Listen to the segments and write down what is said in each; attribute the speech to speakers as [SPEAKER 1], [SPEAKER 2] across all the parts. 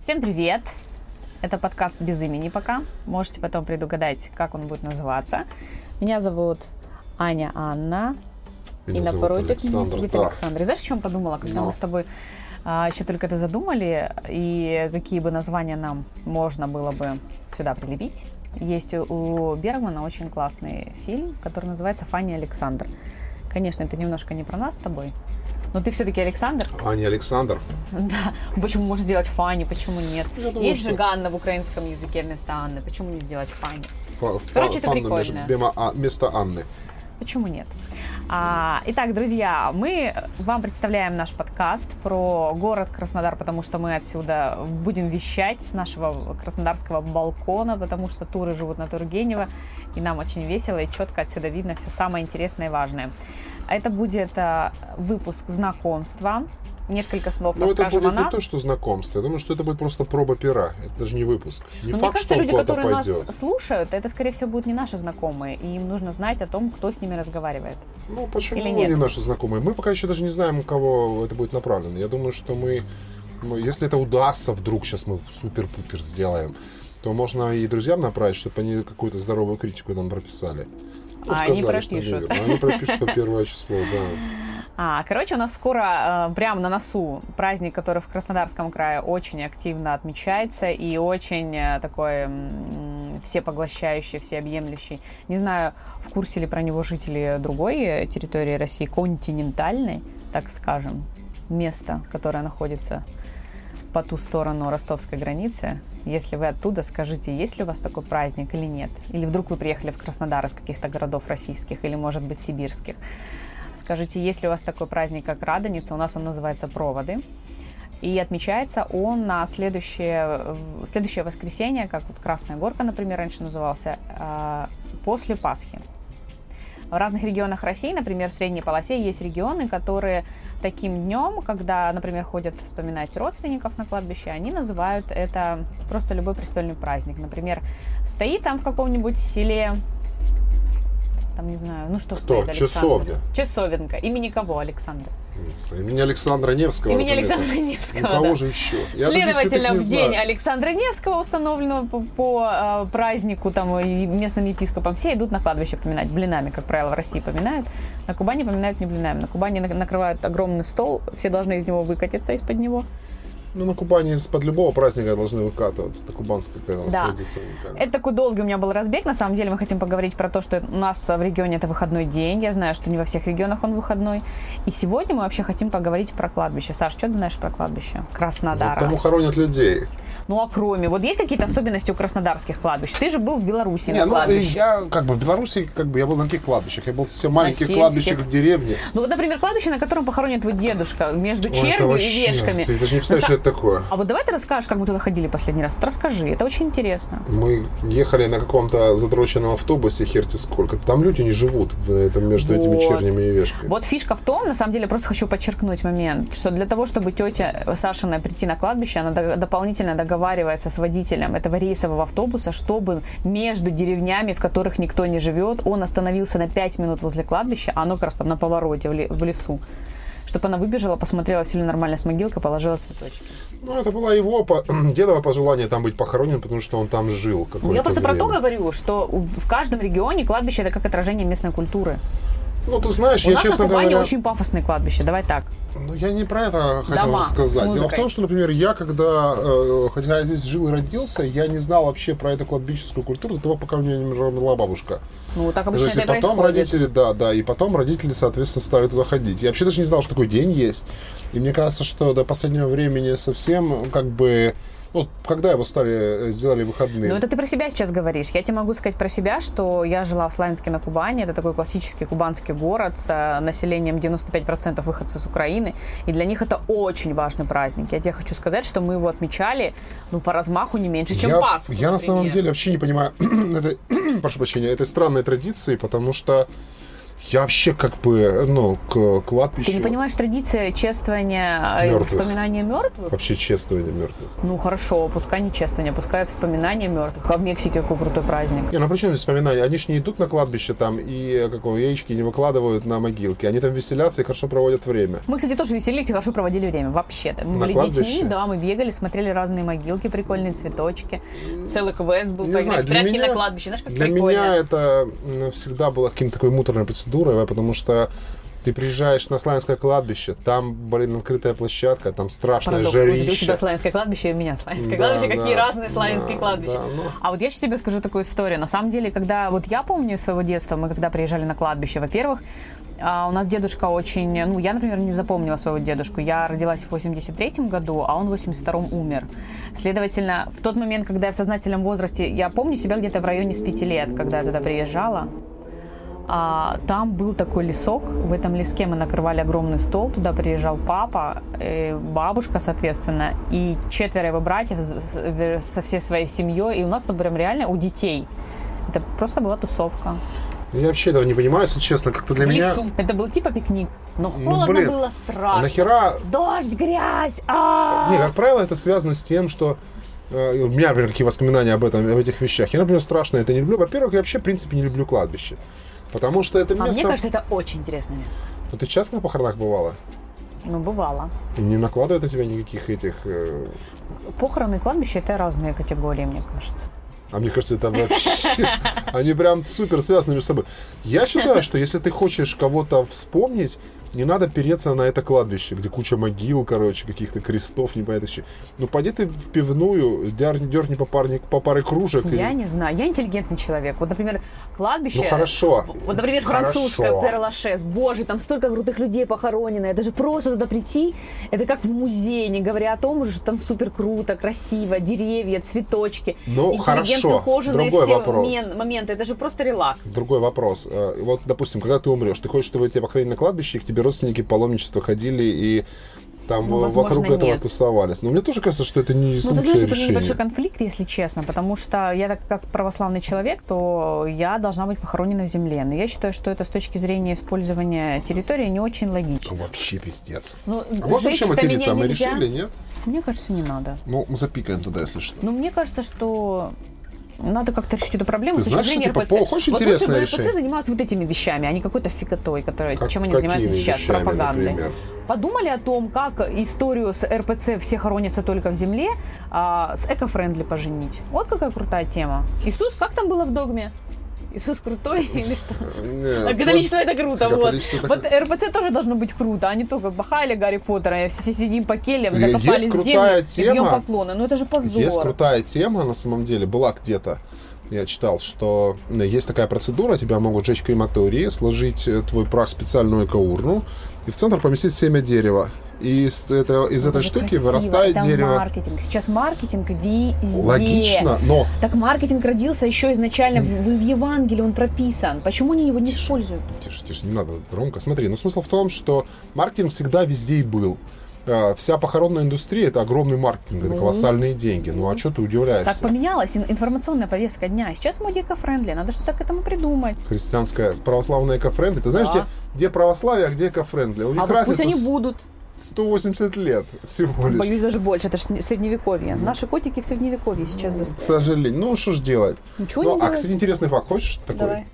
[SPEAKER 1] Всем привет! Это подкаст без имени пока. Можете потом предугадать, как он будет называться. Меня зовут Аня Анна.
[SPEAKER 2] Меня
[SPEAKER 1] и напротив меня сидит
[SPEAKER 2] да.
[SPEAKER 1] Александр. И знаешь, о чем подумала, когда
[SPEAKER 2] Ну.
[SPEAKER 1] мы с тобой а, еще только это задумали, и какие бы названия нам можно было бы сюда прилепить? Есть у, у Бергмана очень классный фильм, который называется «Фанни Александр». Конечно, это немножко не про нас с тобой, но ты все-таки Александр.
[SPEAKER 2] Аня Александр.
[SPEAKER 1] Да. Почему можно сделать Фанни, почему нет?
[SPEAKER 2] Я думаю,
[SPEAKER 1] Есть же
[SPEAKER 2] что-
[SPEAKER 1] Ганна в украинском языке вместо Анны, почему не сделать Фанни?
[SPEAKER 2] Фа-
[SPEAKER 1] Короче,
[SPEAKER 2] фа-
[SPEAKER 1] это прикольно.
[SPEAKER 2] между- А- вместо Анны.
[SPEAKER 1] Почему нет? А, итак, друзья, мы вам представляем наш подкаст про город Краснодар, потому что мы отсюда будем вещать с нашего краснодарского балкона, потому что туры живут на Тургенева, и нам очень весело и четко отсюда видно все самое интересное и важное. Это будет а, выпуск знакомства. Несколько слов
[SPEAKER 2] Но Ну, это будет не то, что знакомство. Я думаю, что это будет просто проба пера. Это даже не выпуск. Не
[SPEAKER 1] Но
[SPEAKER 2] факт,
[SPEAKER 1] мне кажется,
[SPEAKER 2] что
[SPEAKER 1] люди, которые
[SPEAKER 2] пойдет.
[SPEAKER 1] нас слушают, это, скорее всего, будут не наши знакомые, и им нужно знать о том, кто с ними разговаривает.
[SPEAKER 2] Ну, почему
[SPEAKER 1] Или нет?
[SPEAKER 2] не наши знакомые? Мы пока еще даже не знаем, у кого это будет направлено. Я думаю, что мы, ну, если это удастся вдруг, сейчас мы супер-пупер сделаем, то можно и друзьям направить, чтобы они какую-то здоровую критику нам прописали. Ну,
[SPEAKER 1] А они
[SPEAKER 2] сказали, что
[SPEAKER 1] пропишут.
[SPEAKER 2] неверно. Они пропишут по первое число, да.
[SPEAKER 1] А, короче, у нас скоро э, прямо на носу праздник, который в Краснодарском крае очень активно отмечается и очень э, такой всепоглощающий, всеобъемлющий. Не знаю, в курсе ли про него жители другой территории России, континентальной, так скажем, место, которое находится по ту сторону ростовской границы. Если вы оттуда, скажите, есть ли у вас такой праздник или нет? Или вдруг вы приехали в Краснодар из каких-то городов российских или, может быть, сибирских? Скажите, есть ли у вас такой праздник, как Радоница? У нас он называется «Проводы». И отмечается он на следующее, следующее воскресенье, как вот Красная Горка, например, раньше назывался, э, после Пасхи. В разных регионах России, например, в средней полосе есть регионы, которые таким днем, когда, например, ходят вспоминать родственников на кладбище, они называют это просто любой престольный праздник. Например, стоит там в каком-нибудь селе, там не знаю, ну что
[SPEAKER 2] Кто?
[SPEAKER 1] стоит?
[SPEAKER 2] Часовня.
[SPEAKER 1] Часовенка. Имени кого, Александр?
[SPEAKER 2] Имени Александра Невского.
[SPEAKER 1] Имени
[SPEAKER 2] разумеется.
[SPEAKER 1] Александра
[SPEAKER 2] Ну,
[SPEAKER 1] Невского,
[SPEAKER 2] кого
[SPEAKER 1] да.
[SPEAKER 2] же еще? Я
[SPEAKER 1] Следовательно, в день
[SPEAKER 2] знаю.
[SPEAKER 1] Александра Невского, установленного по, по, э, празднику там, и местным епископам, все идут на кладбище поминать. Блинами, как правило, в России поминают. На Кубани поминают не блинами. На Кубани на- накрывают огромный стол, все должны из него выкатиться из-под него.
[SPEAKER 2] Ну, на Кубани из-под любого праздника должны выкатываться. Это кубанская нас
[SPEAKER 1] Да.
[SPEAKER 2] традиция. уникальная.
[SPEAKER 1] Это такой долгий у меня был разбег. На самом деле мы хотим поговорить про то, что у нас в регионе это выходной день. Я знаю, что не во всех регионах он выходной. И сегодня мы вообще хотим поговорить про кладбище. Саш, что ты знаешь про кладбище?
[SPEAKER 2] Ну,
[SPEAKER 1] Краснодара.
[SPEAKER 2] Там хоронят людей.
[SPEAKER 1] Ну а кроме, вот есть какие-то особенности у краснодарских кладбищ? Ты же был в Беларуси
[SPEAKER 2] Не,
[SPEAKER 1] на
[SPEAKER 2] ну,
[SPEAKER 1] кладбище.
[SPEAKER 2] я как бы в Беларуси, как бы я был на каких кладбищах? Я был совсем маленьких
[SPEAKER 1] сельских.
[SPEAKER 2] кладбищах в деревне.
[SPEAKER 1] Ну вот, например, кладбище, на котором похоронен твой дедушка, между
[SPEAKER 2] Ой,
[SPEAKER 1] червью и вешками.
[SPEAKER 2] Ты даже не представляешь, это такое.
[SPEAKER 1] А вот давай ты расскажешь, как мы туда ходили последний раз. Расскажи, это очень интересно.
[SPEAKER 2] Мы ехали на каком-то задроченном автобусе, херти сколько. Там люди не живут в этом, между этими
[SPEAKER 1] Вот.
[SPEAKER 2] чернями и вешками.
[SPEAKER 1] Вот фишка в том, на самом деле, просто хочу подчеркнуть момент, что для того, чтобы тетя Сашина прийти на кладбище, она до- дополнительно договаривается с водителем этого рейсового автобуса, чтобы между деревнями, в которых никто не живет, он остановился на 5 минут возле кладбища, а оно как раз там на повороте в лесу. Чтобы она выбежала, посмотрела, все ли нормально с могилкой, положила цветочки.
[SPEAKER 2] Ну, это было его, по- дедово пожелание там быть похоронен, потому что он там жил
[SPEAKER 1] Я просто про то
[SPEAKER 2] время.
[SPEAKER 1] говорю, что в каждом регионе кладбище это как отражение местной культуры.
[SPEAKER 2] Ну, ты знаешь,
[SPEAKER 1] У
[SPEAKER 2] я,
[SPEAKER 1] нас
[SPEAKER 2] честно
[SPEAKER 1] на Кубани
[SPEAKER 2] говоря...
[SPEAKER 1] очень пафосные кладбища, давай так.
[SPEAKER 2] Ну, я не про это хотел
[SPEAKER 1] Дома
[SPEAKER 2] сказать. Дело в том, что, например, я, когда, э, хотя я здесь жил и родился, я не знал вообще про эту кладбищенскую культуру до того, пока у меня не умерла бабушка.
[SPEAKER 1] Ну, так
[SPEAKER 2] То
[SPEAKER 1] обычно
[SPEAKER 2] есть,
[SPEAKER 1] это
[SPEAKER 2] и потом
[SPEAKER 1] происходит.
[SPEAKER 2] родители, да, да, и потом родители, соответственно, стали туда ходить. Я вообще даже не знал, что такой день есть. И мне кажется, что до последнего времени совсем, как бы, ну, когда его стали, э, сделали выходные.
[SPEAKER 1] Ну, это ты про себя сейчас говоришь. Я тебе могу сказать про себя, что я жила в Славянске на Кубани. Это такой классический кубанский город с э, населением 95% выходцы с Украины. И для них это очень важный праздник. Я тебе хочу сказать, что мы его отмечали, ну, по размаху не меньше, чем
[SPEAKER 2] я,
[SPEAKER 1] Пасху,
[SPEAKER 2] я на самом
[SPEAKER 1] например.
[SPEAKER 2] деле вообще не понимаю этой, прошу прощения, этой странной традиции, потому что Я вообще как бы, ну, к кладбищу...
[SPEAKER 1] Ты не понимаешь традиция чествования, э,
[SPEAKER 2] Мертвых.
[SPEAKER 1] вспоминания мертвых?
[SPEAKER 2] Вообще чествование мертвых.
[SPEAKER 1] Ну хорошо, пускай не чествование, пускай вспоминание мертвых. А в Мексике какой крутой праздник.
[SPEAKER 2] Не, ну причем вспоминания? Они же не идут на кладбище там и какого яички не выкладывают на могилки. Они там веселятся и хорошо проводят время.
[SPEAKER 1] Мы, кстати, тоже веселились и хорошо проводили время. Вообще-то. Мы
[SPEAKER 2] На
[SPEAKER 1] были
[SPEAKER 2] кладбище?
[SPEAKER 1] детьми, да, мы бегали, смотрели разные могилки, прикольные цветочки. Целый квест был,
[SPEAKER 2] Не знаю,
[SPEAKER 1] в
[SPEAKER 2] для
[SPEAKER 1] прятки
[SPEAKER 2] меня-
[SPEAKER 1] на кладбище. Знаешь, как
[SPEAKER 2] Для
[SPEAKER 1] прикольно.
[SPEAKER 2] меня это всегда было каким-то такой муторной процедурой, потому что ты приезжаешь на Славянское кладбище, там, блин, открытая площадка, там страшное
[SPEAKER 1] Парадокс. Вот У
[SPEAKER 2] жарище.
[SPEAKER 1] тебя славянское кладбище, и у меня славянское
[SPEAKER 2] Да,
[SPEAKER 1] кладбище. Какие
[SPEAKER 2] да,
[SPEAKER 1] разные славянские
[SPEAKER 2] да,
[SPEAKER 1] кладбища.
[SPEAKER 2] да, ну.
[SPEAKER 1] А вот я сейчас тебе скажу такую историю. На самом деле, когда вот я помню своего детства, мы когда приезжали на кладбище, во-первых, а, у нас дедушка очень... Ну, я, например, не запомнила своего дедушку. Я родилась в 83 году, а он в 82-м умер. Следовательно, в тот момент, когда я в сознательном возрасте, я помню себя где-то в районе с 5 лет, когда я туда приезжала. А, там был такой лесок, в этом леске мы накрывали огромный стол, туда приезжал папа, э, бабушка, соответственно, и четверо его братьев со всей своей семьей, и у нас там прям реально у детей. Это просто была тусовка.
[SPEAKER 2] Я вообще этого не понимаю, если честно, как-то для
[SPEAKER 1] в
[SPEAKER 2] меня...
[SPEAKER 1] лесу. Это был типа пикник. Но
[SPEAKER 2] Ну,
[SPEAKER 1] холодно
[SPEAKER 2] блин,
[SPEAKER 1] было
[SPEAKER 2] А
[SPEAKER 1] страшно.
[SPEAKER 2] нахера...
[SPEAKER 1] Дождь, грязь. а
[SPEAKER 2] Не, как правило, это связано с тем, что э, у меня, например, какие воспоминания об этом, об этих вещах. Я, например, страшно это не люблю. Во-первых, я вообще, в принципе, не люблю кладбище. Потому что это
[SPEAKER 1] А
[SPEAKER 2] место...
[SPEAKER 1] мне кажется, это очень интересное место.
[SPEAKER 2] Ну, ты часто на похоронах бывала?
[SPEAKER 1] Ну, бывало.
[SPEAKER 2] И не накладывает на тебя никаких этих... э,
[SPEAKER 1] Похороны и кладбище это разные категории, мне кажется.
[SPEAKER 2] А мне кажется, это вообще... Они прям супер связаны между собой. Я считаю, что если ты хочешь кого-то вспомнить, не надо переться на это кладбище, где куча могил, короче, каких-то крестов, непонятно что. Ну, пойди ты в пивную, дерни, дерни по, парне, по паре кружек. и-
[SPEAKER 1] Я не знаю, я интеллигентный человек. Вот, например, кладбище...
[SPEAKER 2] Ну, хорошо.
[SPEAKER 1] Вот, например,
[SPEAKER 2] Хорошо.
[SPEAKER 1] французское Перлашес. Боже, там столько крутых людей похоронено. И даже просто туда прийти, это как в музей, не говоря о том, что там супер круто, красиво, деревья, цветочки.
[SPEAKER 2] Ну, хорошо.
[SPEAKER 1] ухоженные
[SPEAKER 2] Другой
[SPEAKER 1] все
[SPEAKER 2] вопрос.
[SPEAKER 1] мен- моменты. Это же просто релакс.
[SPEAKER 2] Другой вопрос. Э, Вот, допустим, когда ты умрешь, ты хочешь, чтобы тебя похоронили на кладбище, и к тебе родственники паломничества ходили и там
[SPEAKER 1] Ну, возможно,
[SPEAKER 2] вокруг этого
[SPEAKER 1] нет.
[SPEAKER 2] тусовались. Но мне тоже кажется, что это не
[SPEAKER 1] Ну, ты знаешь, это
[SPEAKER 2] решение.
[SPEAKER 1] небольшой конфликт, если честно, потому что я так как православный человек, то я должна быть похоронена в земле. Но я считаю, что это с точки зрения использования территории не очень логично.
[SPEAKER 2] Вообще пиздец.
[SPEAKER 1] Ну,
[SPEAKER 2] А можно вообще материться? А мы
[SPEAKER 1] нельзя.
[SPEAKER 2] решили, нет?
[SPEAKER 1] Мне кажется, не надо.
[SPEAKER 2] Ну, мы запикаем тогда, если что.
[SPEAKER 1] Ну, мне кажется, что надо как-то решить эту проблему
[SPEAKER 2] Ты знаешь, что, типа,
[SPEAKER 1] РПЦ.
[SPEAKER 2] очень
[SPEAKER 1] вот
[SPEAKER 2] интересное
[SPEAKER 1] лучше бы. РПЦ занималась вот этими вещами, а не какой-то фиготой, которой,
[SPEAKER 2] Как-
[SPEAKER 1] чем они занимаются сейчас,
[SPEAKER 2] вещами,
[SPEAKER 1] пропагандой.
[SPEAKER 2] например?
[SPEAKER 1] Подумали о том, как историю с РПЦ «Все хоронятся только в земле» а, с эко-френдли поженить. Вот какая крутая тема. Иисус, как там было в догме? Иисус крутой или что?
[SPEAKER 2] Не,
[SPEAKER 1] А католичество это круто, вот.
[SPEAKER 2] Это
[SPEAKER 1] Вот РПЦ тоже должно быть круто, а не только бахали Гарри Поттера, и все сидим по кельям,
[SPEAKER 2] Есть
[SPEAKER 1] закопались в
[SPEAKER 2] крутая
[SPEAKER 1] землю и бьем
[SPEAKER 2] тема.
[SPEAKER 1] поклоны. Ну это же позор.
[SPEAKER 2] Есть крутая тема, на самом деле, была где-то. Я читал, что э, есть такая процедура, тебя могут жечь в крематории, сложить э, твой прах в специальную экоурну и в центр поместить семя дерева. И из, это- из этой
[SPEAKER 1] это
[SPEAKER 2] штуки
[SPEAKER 1] красиво,
[SPEAKER 2] вырастает
[SPEAKER 1] это
[SPEAKER 2] дерево.
[SPEAKER 1] маркетинг. Сейчас маркетинг везде.
[SPEAKER 2] Логично, но
[SPEAKER 1] Так маркетинг родился еще изначально в, в Евангелии, он прописан. Почему они его не используют?
[SPEAKER 2] Тише, тише, не надо громко. Смотри, ну смысл в том, что маркетинг всегда везде и был. Э, Вся похоронная индустрия это огромный маркетинг, это
[SPEAKER 1] Ну.
[SPEAKER 2] колоссальные деньги. Ну а что ты удивляешься?
[SPEAKER 1] Так поменялась ин- информационная повестка дня. Сейчас в моде эко-френдли. Надо что-то к этому придумать.
[SPEAKER 2] Христианская православная эко-френдли. Ты знаешь,
[SPEAKER 1] Да.
[SPEAKER 2] где, где православие, а где эко-френдли? У них
[SPEAKER 1] А вот пусть
[SPEAKER 2] разница
[SPEAKER 1] они будут.
[SPEAKER 2] 180 лет всего лишь.
[SPEAKER 1] Боюсь даже больше. Это же средневековье. Наши котики в средневековье сейчас
[SPEAKER 2] К
[SPEAKER 1] застряли.
[SPEAKER 2] сожалению. Ну, что ж делать?
[SPEAKER 1] Ничего
[SPEAKER 2] ну,
[SPEAKER 1] не
[SPEAKER 2] а,
[SPEAKER 1] делать.
[SPEAKER 2] кстати, интересный факт. Хочешь такой?
[SPEAKER 1] Давай.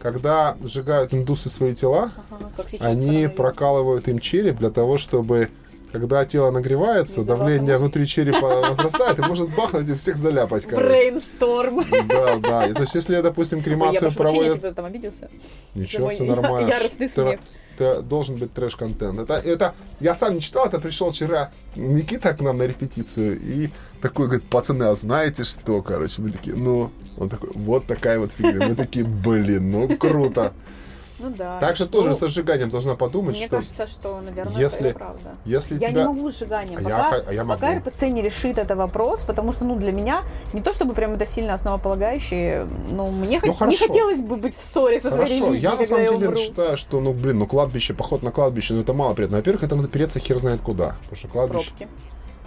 [SPEAKER 2] Когда сжигают индусы свои тела,
[SPEAKER 1] Ага,
[SPEAKER 2] они прокалывают им череп для того, чтобы когда тело нагревается, давление внутри черепа возрастает, и может бахнуть и всех заляпать, короче.
[SPEAKER 1] Брейнсторм.
[SPEAKER 2] Да, да. И то есть, если, допустим,
[SPEAKER 1] Я
[SPEAKER 2] кремацию
[SPEAKER 1] прошу прощения, если
[SPEAKER 2] проводят...
[SPEAKER 1] кто-то там обиделся.
[SPEAKER 2] Ничего, все нормально.
[SPEAKER 1] яростный смех.
[SPEAKER 2] Это должен быть трэш-контент. Это, это, я сам не читал, это пришел вчера Никита к нам на репетицию и такой говорит, пацаны, а знаете что, короче, мы такие, ну, он такой, вот такая вот фигня. Мы такие, блин, ну круто.
[SPEAKER 1] Ну да.
[SPEAKER 2] Так что тоже
[SPEAKER 1] Ну,
[SPEAKER 2] со сжиганием должна подумать,
[SPEAKER 1] Мне
[SPEAKER 2] что
[SPEAKER 1] кажется, что, наверное,
[SPEAKER 2] если-
[SPEAKER 1] это правда.
[SPEAKER 2] если
[SPEAKER 1] Я
[SPEAKER 2] тебя...
[SPEAKER 1] не могу с сжиганием.
[SPEAKER 2] А
[SPEAKER 1] пока,
[SPEAKER 2] я а я
[SPEAKER 1] пока
[SPEAKER 2] могу.
[SPEAKER 1] РПЦ не решит этот вопрос, потому что, ну, для меня, не то чтобы прям это сильно основополагающее, но мне
[SPEAKER 2] Ну,
[SPEAKER 1] хот- не хотелось бы быть в ссоре со своей
[SPEAKER 2] Хорошо,
[SPEAKER 1] религией,
[SPEAKER 2] я на самом
[SPEAKER 1] я
[SPEAKER 2] деле
[SPEAKER 1] умру.
[SPEAKER 2] считаю, что, ну, блин, ну, кладбище, поход на кладбище, ну, это мало приятно. Во-первых, это надо переться хер знает куда. Потому что кладбище...
[SPEAKER 1] Пробки.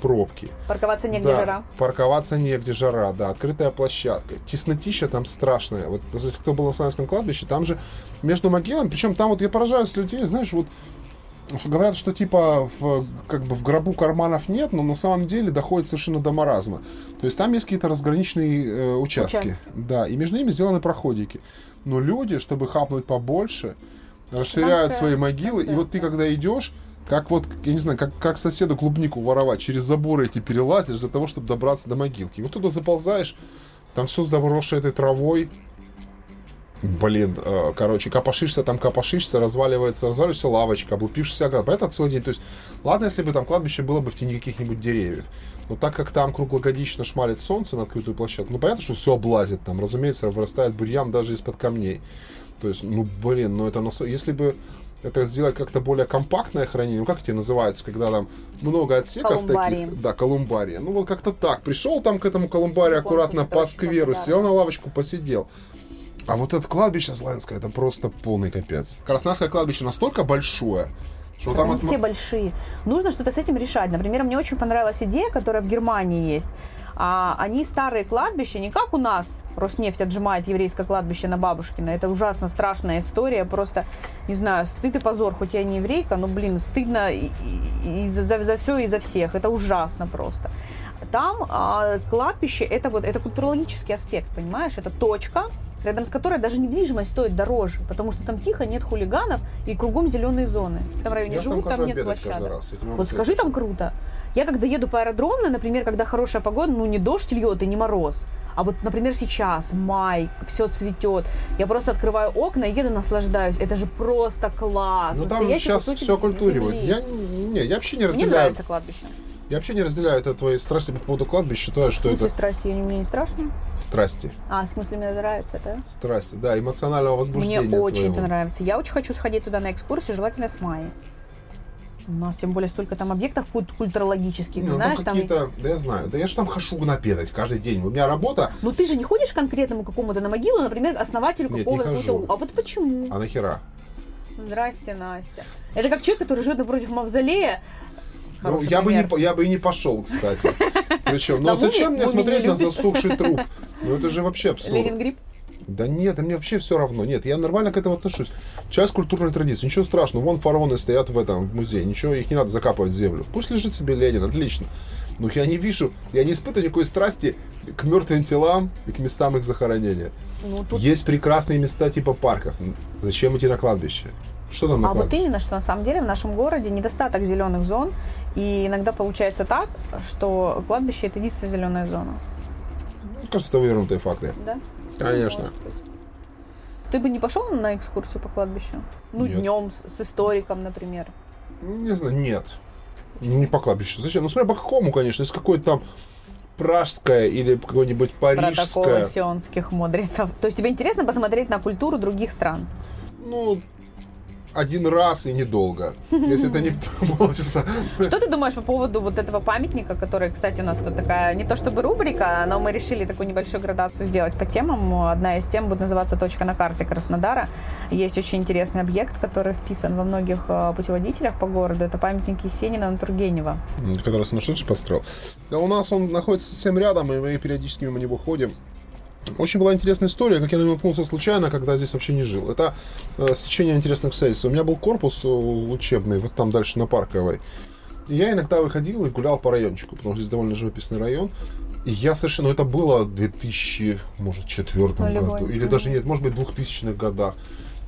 [SPEAKER 2] Пробки.
[SPEAKER 1] Парковаться негде
[SPEAKER 2] Да,
[SPEAKER 1] жара.
[SPEAKER 2] Парковаться негде, жара, да, открытая площадка. Теснотища там страшная. Вот если кто был на Славянском кладбище, там же между могилами, причем там вот я поражаюсь людей, знаешь, вот говорят, что типа в, как бы в гробу карманов нет, но на самом деле доходит совершенно до маразма. То есть там есть какие-то разграниченные э, участки.
[SPEAKER 1] Участки.
[SPEAKER 2] Да, и между ними сделаны проходики. Но люди, чтобы хапнуть побольше, расширяют
[SPEAKER 1] Славянская-
[SPEAKER 2] свои могилы. И вот ты когда идешь, как вот, я не знаю, как, как соседу клубнику воровать, через заборы эти перелазишь для того, чтобы добраться до могилки. Вот туда заползаешь, там все заросшее этой травой. Блин, э, короче, копошишься, там копошишься, разваливается, разваливается лавочка, облупившийся оград. Поэтому целый день. То есть, ладно, если бы там кладбище было бы в тени каких-нибудь деревьев. Но так как там круглогодично шмалит солнце на открытую площадку, ну понятно, что все облазит там. Разумеется, вырастает бурьян даже из-под камней. То есть, ну блин, ну это насо- Если бы это сделать как-то более компактное хранение, ну как эти называются, когда там много отсеков
[SPEAKER 1] Колумбарии.
[SPEAKER 2] таких. Да, колумбария. Ну вот как-то так. Пришел там к этому колумбарию аккуратно по скверу, сел на лавочку, посидел. А вот это кладбище Славянское, это просто полный капец. Краснодарское кладбище настолько большое, что там
[SPEAKER 1] Они
[SPEAKER 2] от-
[SPEAKER 1] все большие. Нужно что-то с этим решать. Например, мне очень понравилась идея, которая в Германии есть. А, они старые кладбища, не как у нас Роснефть отжимает еврейское кладбище на Бабушкина. Это ужасно страшная история. Просто, не знаю, стыд и позор. Хоть я не еврейка, но, блин, стыдно и, и- и за, за, за все и за всех. Это ужасно просто. Там а, кладбище это вот это культурологический аспект, понимаешь? Это точка, рядом с которой даже недвижимость стоит дороже, потому что там тихо, нет хулиганов и кругом зеленые зоны. В этом районе
[SPEAKER 2] Я
[SPEAKER 1] живут,
[SPEAKER 2] там
[SPEAKER 1] там, нет площадок.
[SPEAKER 2] раз,
[SPEAKER 1] Вот скажи, там круто. Я когда еду по аэродромной, например, когда хорошая погода, ну не дождь льет и не мороз, а вот, например, сейчас, май, все цветет, я просто открываю окна и еду, наслаждаюсь. Это же просто класс.
[SPEAKER 2] Ну там сейчас все культуривают.
[SPEAKER 1] земли.
[SPEAKER 2] Я, не, я вообще не
[SPEAKER 1] Мне
[SPEAKER 2] разделяю.
[SPEAKER 1] нравится кладбище.
[SPEAKER 2] Я вообще не разделяю это твои страсти по поводу кладбища. Считаю,
[SPEAKER 1] В
[SPEAKER 2] что
[SPEAKER 1] смысле
[SPEAKER 2] это
[SPEAKER 1] страсти, я не- мне не страшно?
[SPEAKER 2] страсти.
[SPEAKER 1] А, в смысле, мне нравится, да?
[SPEAKER 2] Страсти, да, эмоционального
[SPEAKER 1] Мне
[SPEAKER 2] возбуждения.
[SPEAKER 1] очень это
[SPEAKER 2] твоего.
[SPEAKER 1] нравится. Я очень хочу сходить туда на экскурсию, желательно с мая. У нас тем более столько там объектов культ- культурологических,
[SPEAKER 2] Не, ну,
[SPEAKER 1] знаешь,
[SPEAKER 2] там какие-то, да я знаю, да я же там хожу напедать каждый день. У меня работа,
[SPEAKER 1] Ну ты же не ходишь к конкретному какому-то на могилу, например, основателю
[SPEAKER 2] Нет, не
[SPEAKER 1] какого-то...
[SPEAKER 2] хожу.
[SPEAKER 1] А вот почему?
[SPEAKER 2] а нахера?
[SPEAKER 1] Здрасте, Настя. Это как человек, который живет напротив мавзолея.
[SPEAKER 2] Ну, я, бы не, я бы и не пошел, кстати. Причем, ну
[SPEAKER 1] Да мумий-
[SPEAKER 2] зачем мне
[SPEAKER 1] мумий
[SPEAKER 2] смотреть на засохший труп? Ну это же вообще абсурд.
[SPEAKER 1] Ленин Гриб?
[SPEAKER 2] Да нет, мне вообще все равно. Нет, я нормально к этому отношусь. Часть культурной традиции. Ничего страшного. Вон фараоны стоят в этом в музее. Ничего, их не надо закапывать в землю. Пусть лежит себе Ленин, отлично. Но я не вижу, я не испытываю никакой страсти к мертвым телам и к местам их захоронения.
[SPEAKER 1] Ну, тут...
[SPEAKER 2] Есть прекрасные места типа парков. Зачем идти на кладбище? Что там на
[SPEAKER 1] А вот
[SPEAKER 2] кладбище?
[SPEAKER 1] именно, что на самом деле в нашем городе недостаток зеленых зон. И иногда получается так, что кладбище это единственная зеленая зона.
[SPEAKER 2] Кажется, это вывернутые факты.
[SPEAKER 1] Да?
[SPEAKER 2] Конечно.
[SPEAKER 1] Ты бы не пошел на экскурсию по кладбищу? Ну,
[SPEAKER 2] Нет.
[SPEAKER 1] днем с, с историком, например.
[SPEAKER 2] Не знаю, нет. Ну, Не по кладбищу. Зачем? Ну, смотря по какому, конечно. Если какое-то там пражское или какое-нибудь
[SPEAKER 1] Протоколы
[SPEAKER 2] парижское.
[SPEAKER 1] сионских мудрецов. То есть тебе интересно посмотреть на культуру других стран?
[SPEAKER 2] Ну, один раз и недолго. Если это не полчаса.
[SPEAKER 1] Что ты думаешь по поводу вот этого памятника, который, кстати, у нас тут такая, не то чтобы рубрика, но мы решили такую небольшую градацию сделать по темам. Одна из тем будет называться «Точка на карте Краснодара». Есть очень интересный объект, который вписан во многих э, путеводителях по городу. Это памятник Есенина на Тургенева.
[SPEAKER 2] Который сумасшедший построил. Да у нас он находится совсем рядом, и мы периодически мимо него ходим. Очень была интересная история, как я на него наткнулся случайно, когда здесь вообще не жил. Это э, стечение интересных обстоятельств. У меня был корпус э, учебный, вот там дальше на Парковой. И я иногда выходил и гулял по райончику, потому что здесь довольно живописный район. И я совершенно, ну это было в 2000, может, четвертом году, или даже нет, может быть, в 2000-х годах.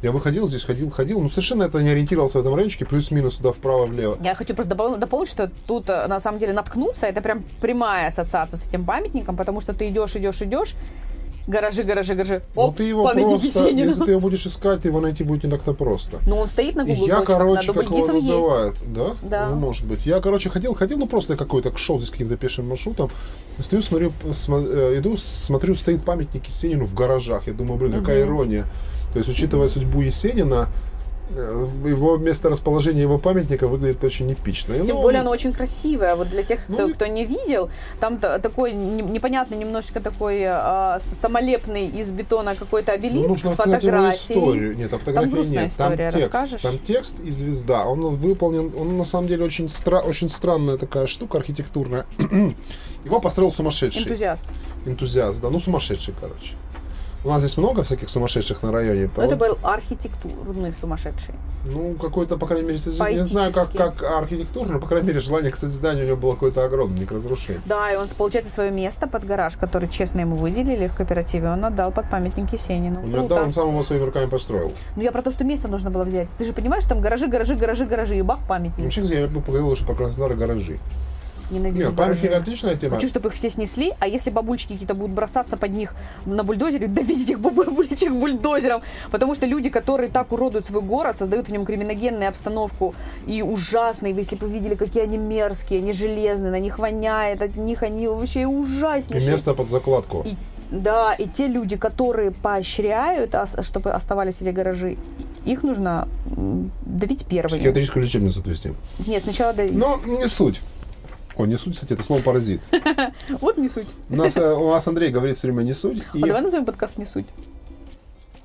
[SPEAKER 2] Я выходил здесь, ходил, ходил, но совершенно это не ориентировался в этом райончике, плюс-минус туда вправо-влево.
[SPEAKER 1] Я хочу просто допол- дополнить, что тут э, на самом деле наткнуться, это прям прямая ассоциация с этим памятником, потому что ты идешь, идешь, идешь, гаражи, гаражи, гаражи,
[SPEAKER 2] Ну
[SPEAKER 1] оп,
[SPEAKER 2] ты его просто,
[SPEAKER 1] Есенину.
[SPEAKER 2] если ты его будешь искать, ты его найти будет не так-то просто.
[SPEAKER 1] Но он стоит на Google
[SPEAKER 2] я,
[SPEAKER 1] точках,
[SPEAKER 2] короче, как его
[SPEAKER 1] Дубльгизом есть.
[SPEAKER 2] называют, да?
[SPEAKER 1] Да.
[SPEAKER 2] Ну, может быть. Я, короче, ходил, ходил, ну просто какой-то шел здесь каким-то пешим маршрутом. Стою, смотрю, смо- э, иду, смотрю, стоит памятник Есенину в гаражах. Я думаю, блин, какая
[SPEAKER 1] Мгм.
[SPEAKER 2] ирония. То есть, учитывая судьбу Есенина, его место расположения его памятника выглядит очень эпично.
[SPEAKER 1] Тем
[SPEAKER 2] ну,
[SPEAKER 1] более оно очень красивое. Вот для тех, кто,
[SPEAKER 2] Ну
[SPEAKER 1] кто не видел, там та- такой не- непонятный немножечко такой а, с- самолепный из бетона какой-то
[SPEAKER 2] ну,
[SPEAKER 1] обелиск
[SPEAKER 2] нужно
[SPEAKER 1] с
[SPEAKER 2] рассказать его
[SPEAKER 1] фотографией.
[SPEAKER 2] историю. Нет, а фотографии
[SPEAKER 1] грустная
[SPEAKER 2] нет. Там
[SPEAKER 1] история,
[SPEAKER 2] текст.
[SPEAKER 1] расскажешь?
[SPEAKER 2] Там текст и звезда. Он выполнен, он на самом деле очень, стра- очень странная такая штука архитектурная. Его построил сумасшедший.
[SPEAKER 1] Энтузиаст.
[SPEAKER 2] Энтузиаст, да. Ну, сумасшедший, короче. У нас здесь много всяких сумасшедших на районе.
[SPEAKER 1] Но это был архитектурный сумасшедший.
[SPEAKER 2] Ну, какой-то, по крайней мере, сози- не знаю, как, как архитектура, но, по крайней мере, желание к созиданию у него было какое-то огромное, не к разрушению.
[SPEAKER 1] Да, и он, получается, свое место под гараж, который честно ему выделили в кооперативе, он отдал под памятник Есенину.
[SPEAKER 2] Он,
[SPEAKER 1] Круто.
[SPEAKER 2] да, он сам его своими руками построил.
[SPEAKER 1] Ну я про то, что место нужно было взять. Ты же понимаешь, там гаражи, гаражи, гаражи, гаражи, и бах, памятник.
[SPEAKER 2] Вообще, я бы поговорил, что про Краснодар гаражи.
[SPEAKER 1] Ненавижу
[SPEAKER 2] Нет, памятник отличная тема.
[SPEAKER 1] Хочу, чтобы их все снесли, а если бабульчики какие-то будут бросаться под них на бульдозере, давить этих бабулечек бульдозером, потому что люди, которые так уродуют свой город, создают в нем криминогенную обстановку и ужасные, вы если бы видели, какие они мерзкие, они железные, на них воняет, от них они вообще
[SPEAKER 2] И
[SPEAKER 1] ужаснейшие.
[SPEAKER 2] место под закладку.
[SPEAKER 1] И- да, и те люди, которые поощряют, чтобы оставались эти гаражи, их нужно давить первыми.
[SPEAKER 2] Психиатрическую лечебницу отвести.
[SPEAKER 1] Нет, сначала давить.
[SPEAKER 2] Но не суть. О, не суть, кстати, это слово паразит.
[SPEAKER 1] Вот не суть.
[SPEAKER 2] У нас, э, у нас Андрей говорит все время не суть. И,
[SPEAKER 1] А давай назовем подкаст не суть.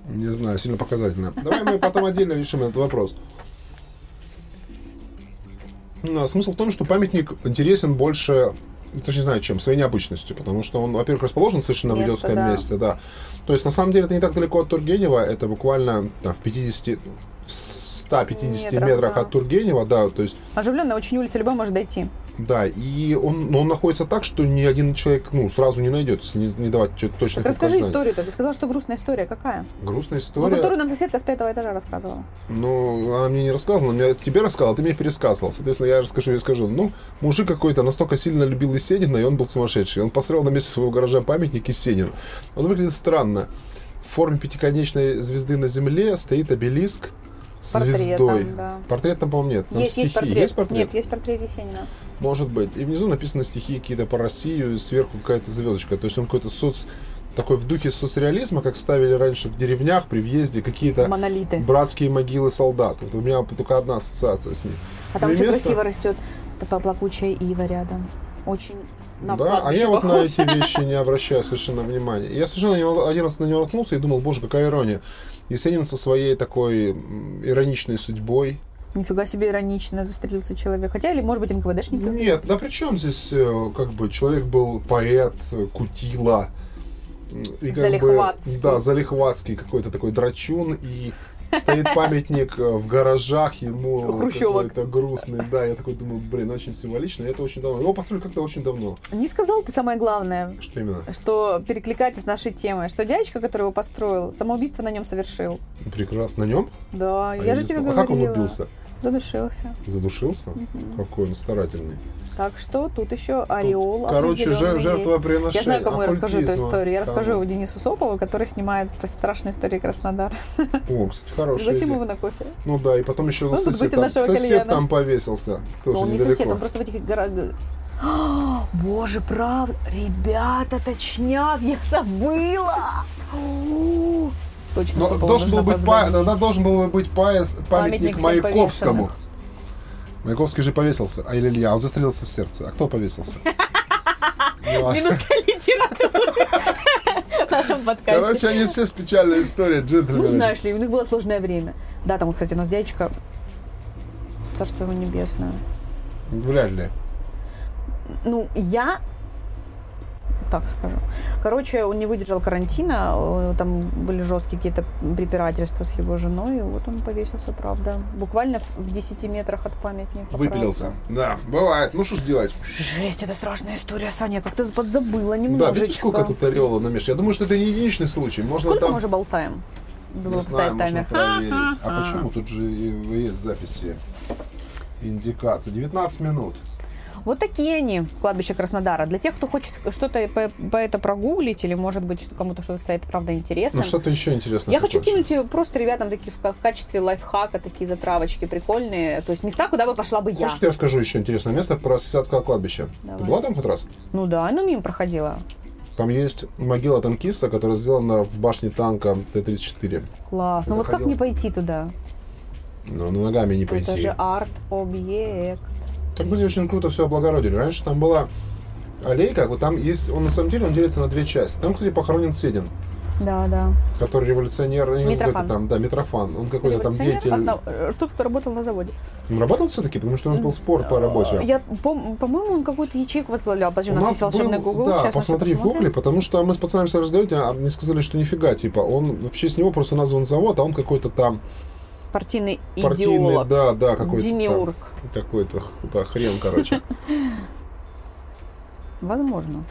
[SPEAKER 2] не знаю, сильно показательно. Давай мы потом отдельно решим этот вопрос. Ну, а смысл в том, что памятник интересен больше, даже не знаю чем, своей необычностью, потому что он, во-первых, расположен совершенно в
[SPEAKER 1] Место,
[SPEAKER 2] идиотском
[SPEAKER 1] да.
[SPEAKER 2] месте, да. То есть, на самом деле, это не так далеко от Тургенева, это буквально там, в 50, в 150
[SPEAKER 1] Метрах,
[SPEAKER 2] метрах
[SPEAKER 1] да.
[SPEAKER 2] от Тургенева, да, то есть
[SPEAKER 1] Оживленная очень улица, любой может дойти.
[SPEAKER 2] Да, и он, но он находится так, что ни один человек ну, сразу не найдет, если не, не давать точных
[SPEAKER 1] расскажи
[SPEAKER 2] указаний.
[SPEAKER 1] историю-то. Ты сказал, что грустная история. Какая?
[SPEAKER 2] Грустная
[SPEAKER 1] Ну,
[SPEAKER 2] история.
[SPEAKER 1] которую нам соседка с пятого этажа рассказывала.
[SPEAKER 2] Ну, она мне не рассказывала, она мне, тебе рассказала, ты мне пересказывал. Соответственно, я расскажу и скажу. Ну, мужик какой-то настолько сильно любил Есенина, и он был сумасшедший. Он построил на месте своего гаража памятник Есенину. Он выглядит странно. В форме пятиконечной звезды на земле стоит обелиск с
[SPEAKER 1] Портретом,
[SPEAKER 2] звездой.
[SPEAKER 1] да.
[SPEAKER 2] Портрет там, по-моему, нет. Там
[SPEAKER 1] есть,
[SPEAKER 2] стихи.
[SPEAKER 1] есть портрет.
[SPEAKER 2] Есть портрет?
[SPEAKER 1] Нет, есть портрет Есенина.
[SPEAKER 2] Может быть. И внизу написаны стихи какие-то по России, сверху какая-то звездочка. То есть он какой-то соц... такой в духе соцреализма, как ставили раньше в деревнях при въезде какие-то
[SPEAKER 1] Монолиты.
[SPEAKER 2] братские могилы солдат. Вот у меня только одна ассоциация с ним.
[SPEAKER 1] А там
[SPEAKER 2] Ну
[SPEAKER 1] очень
[SPEAKER 2] место-
[SPEAKER 1] красиво растет такая плакучая ива рядом. Очень на
[SPEAKER 2] да, а я вот на
[SPEAKER 1] похож.
[SPEAKER 2] эти вещи не обращаю совершенно внимания. Я совершенно один раз на него наткнулся и думал, боже, какая ирония. Есенин со своей такой ироничной судьбой.
[SPEAKER 1] Нифига себе иронично застрелился человек. Хотя, или, может быть, НКВДшник.
[SPEAKER 2] Нет, да при чем здесь, э, как бы, человек был поэт, э, кутила. И как
[SPEAKER 1] Залихватский.
[SPEAKER 2] Бы, да, залихватский какой-то такой драчун. И стоит памятник э, в гаражах ему какой-то грустный. Да, я такой думаю, блин, очень символично. Это очень давно. Его построили как-то очень давно.
[SPEAKER 1] Не сказал ты самое главное,
[SPEAKER 2] Что именно?
[SPEAKER 1] что перекликается с нашей темой, что дядечка, который его построил, самоубийство на нем совершил.
[SPEAKER 2] Ну, Прекрасно. На нем?
[SPEAKER 1] Да,
[SPEAKER 2] А
[SPEAKER 1] я же
[SPEAKER 2] не
[SPEAKER 1] тебе говорила.
[SPEAKER 2] А как он убился?
[SPEAKER 1] Задушился.
[SPEAKER 2] Задушился? Какой он старательный.
[SPEAKER 1] Так что тут еще ореол
[SPEAKER 2] Короче, жер-
[SPEAKER 1] определенный есть.
[SPEAKER 2] жертвооприношение.
[SPEAKER 1] Я знаю, кому я расскажу эту историю. Я расскажу его Денису Сополу, который снимает страшные истории Краснодара.
[SPEAKER 2] О, кстати, хорошая
[SPEAKER 1] Пригласим его на кофе.
[SPEAKER 2] Ну да, и потом еще
[SPEAKER 1] Он тут
[SPEAKER 2] сосед,
[SPEAKER 1] гостем
[SPEAKER 2] там, сосед там повесился. Тоже
[SPEAKER 1] Но он не
[SPEAKER 2] недалеко.
[SPEAKER 1] сосед, он просто в этих горах... А, Боже, правда, ребята, точняк, я забыла. О, Точно,
[SPEAKER 2] Но должен был быть должен был быть
[SPEAKER 1] Памятник
[SPEAKER 2] памятник Маяковскому.
[SPEAKER 1] повешенным.
[SPEAKER 2] Маяковский же повесился, а или Илья, он застрелился в сердце. А кто повесился?
[SPEAKER 1] Минутка литературы в нашем подкасте.
[SPEAKER 2] Короче, они все с печальной историей,
[SPEAKER 1] Ну,
[SPEAKER 2] джентльмены.
[SPEAKER 1] знаешь ли, у них было сложное время. Да, там, кстати, у нас дядечка, царство его небесное.
[SPEAKER 2] Вряд ли.
[SPEAKER 1] Ну, я так скажу. Короче, он не выдержал карантина, э, там были жесткие какие-то препирательства с его женой, и вот он повесился, правда. Буквально в- в 10 метрах от памятника.
[SPEAKER 2] Выпилился.
[SPEAKER 1] правда.
[SPEAKER 2] Да, бывает. Ну что ж делать?
[SPEAKER 1] Жесть, это страшная история, Саня, как ты подзабыла
[SPEAKER 2] Да,
[SPEAKER 1] немножечко.
[SPEAKER 2] видите, сколько тут ореола намешано. Я думаю, что это не единичный случай. Можно
[SPEAKER 1] Сколько
[SPEAKER 2] там...
[SPEAKER 1] мы уже болтаем? Думаю,
[SPEAKER 2] Не знаю, можно проверить. А почему? Тут же есть записи. Индикации. 19 минут.
[SPEAKER 1] Вот такие они, кладбище Краснодара. Для тех, кто хочет что-то по, по это прогуглить, или, может быть, кому-то что-то стоит, правда, интересно.
[SPEAKER 2] Ну, что-то еще интересное.
[SPEAKER 1] Я хочу кинуть просто ребятам такие в ка- в качестве лайфхака такие затравочки прикольные. То есть места, куда бы пошла бы я.
[SPEAKER 2] Хочешь, я расскажу еще интересное место про Сисятское кладбище?
[SPEAKER 1] Давай.
[SPEAKER 2] Ты была там хоть раз?
[SPEAKER 1] Ну да, ну мимо проходила.
[SPEAKER 2] Там есть могила танкиста, которая сделана в башне танка Т-34.
[SPEAKER 1] Класс. Ну
[SPEAKER 2] Ты
[SPEAKER 1] вот как
[SPEAKER 2] доходил?
[SPEAKER 1] не пойти туда?
[SPEAKER 2] На ногами не пойти.
[SPEAKER 1] Это же арт-объект.
[SPEAKER 2] Так были очень круто все облагородили. Раньше там была аллейка, вот там есть, он на самом деле он делится на две части. Там, кстати, похоронен Седин,
[SPEAKER 1] Да, да.
[SPEAKER 2] который революционер, не
[SPEAKER 1] Митрофан.
[SPEAKER 2] там, да, Митрофан. Он какой-то там деятель.
[SPEAKER 1] основ- э, Тот, кто работал на заводе.
[SPEAKER 2] Он работал все-таки, потому что у нас был спор по работе.
[SPEAKER 1] Я, пом- по-моему, он какую-то ячейку возглавлял. Подожди, у нас, есть волшебный
[SPEAKER 2] был-
[SPEAKER 1] Google.
[SPEAKER 2] да,
[SPEAKER 1] Сейчас
[SPEAKER 2] посмотри в гугле, потому что мы с пацанами стали разговаривать, а мне сказали, что нифига, типа, он в честь него просто назван завод, а он какой-то там
[SPEAKER 1] Партийный
[SPEAKER 2] партийный,
[SPEAKER 1] идеолог.
[SPEAKER 2] да, да, какой-то
[SPEAKER 1] Демиург.
[SPEAKER 2] там, какой-то да, хрен, короче.
[SPEAKER 1] Возможно.